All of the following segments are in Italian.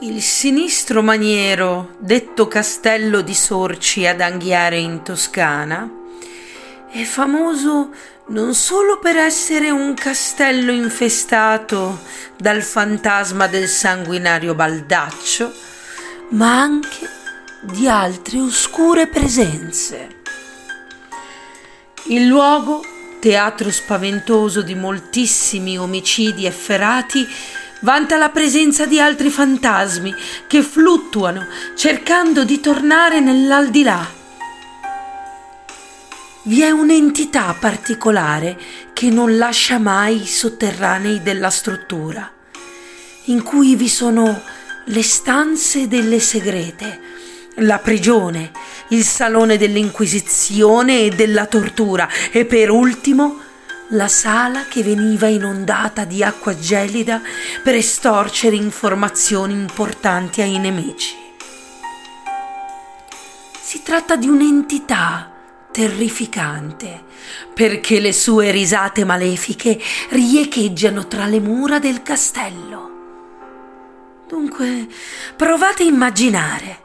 Il sinistro maniero, detto castello di Sorci ad Anghiare in Toscana, è famoso non solo per essere un castello infestato dal fantasma del sanguinario Baldaccio, ma anche di altre oscure presenze. Il luogo, teatro spaventoso di moltissimi omicidi efferati, vanta la presenza di altri fantasmi che fluttuano cercando di tornare nell'aldilà. Vi è un'entità particolare che non lascia mai i sotterranei della struttura, in cui vi sono le stanze delle segrete, la prigione, il salone dell'inquisizione e della tortura e per ultimo la sala che veniva inondata di acqua gelida per estorcere informazioni importanti ai nemici. Si tratta di un'entità terrificante, perché le sue risate malefiche riecheggiano tra le mura del castello. Dunque, provate a immaginare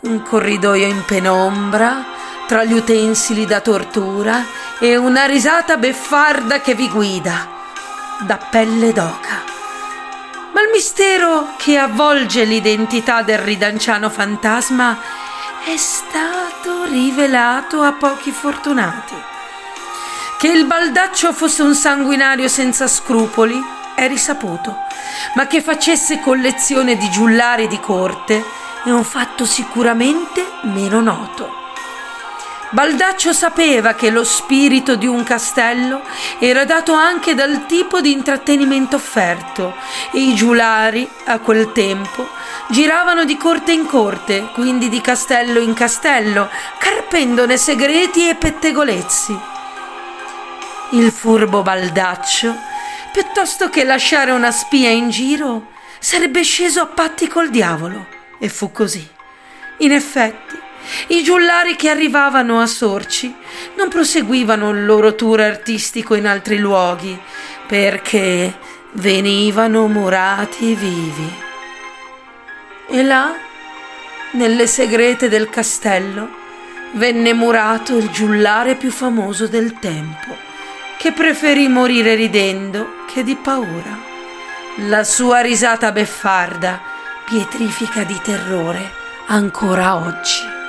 un corridoio in penombra, tra gli utensili da tortura e una risata beffarda che vi guida da pelle d'oca. Ma il mistero che avvolge l'identità del ridanciano fantasma è stato rivelato a pochi fortunati. Che il baldaccio fosse un sanguinario senza scrupoli è risaputo, ma che facesse collezione di giullari di corte è un fatto sicuramente meno noto. Baldaccio sapeva che lo spirito di un castello era dato anche dal tipo di intrattenimento offerto e i giulari, a quel tempo, giravano di corte in corte, quindi di castello in castello, carpendone segreti e pettegolezzi. Il furbo Baldaccio, piuttosto che lasciare una spia in giro, sarebbe sceso a patti col diavolo. E fu così. In effetti, i giullari che arrivavano a Sorci non proseguivano il loro tour artistico in altri luoghi perché venivano murati vivi. E là, nelle segrete del castello, venne murato il giullare più famoso del tempo, che preferì morire ridendo che di paura. La sua risata beffarda pietrifica di terrore ancora oggi.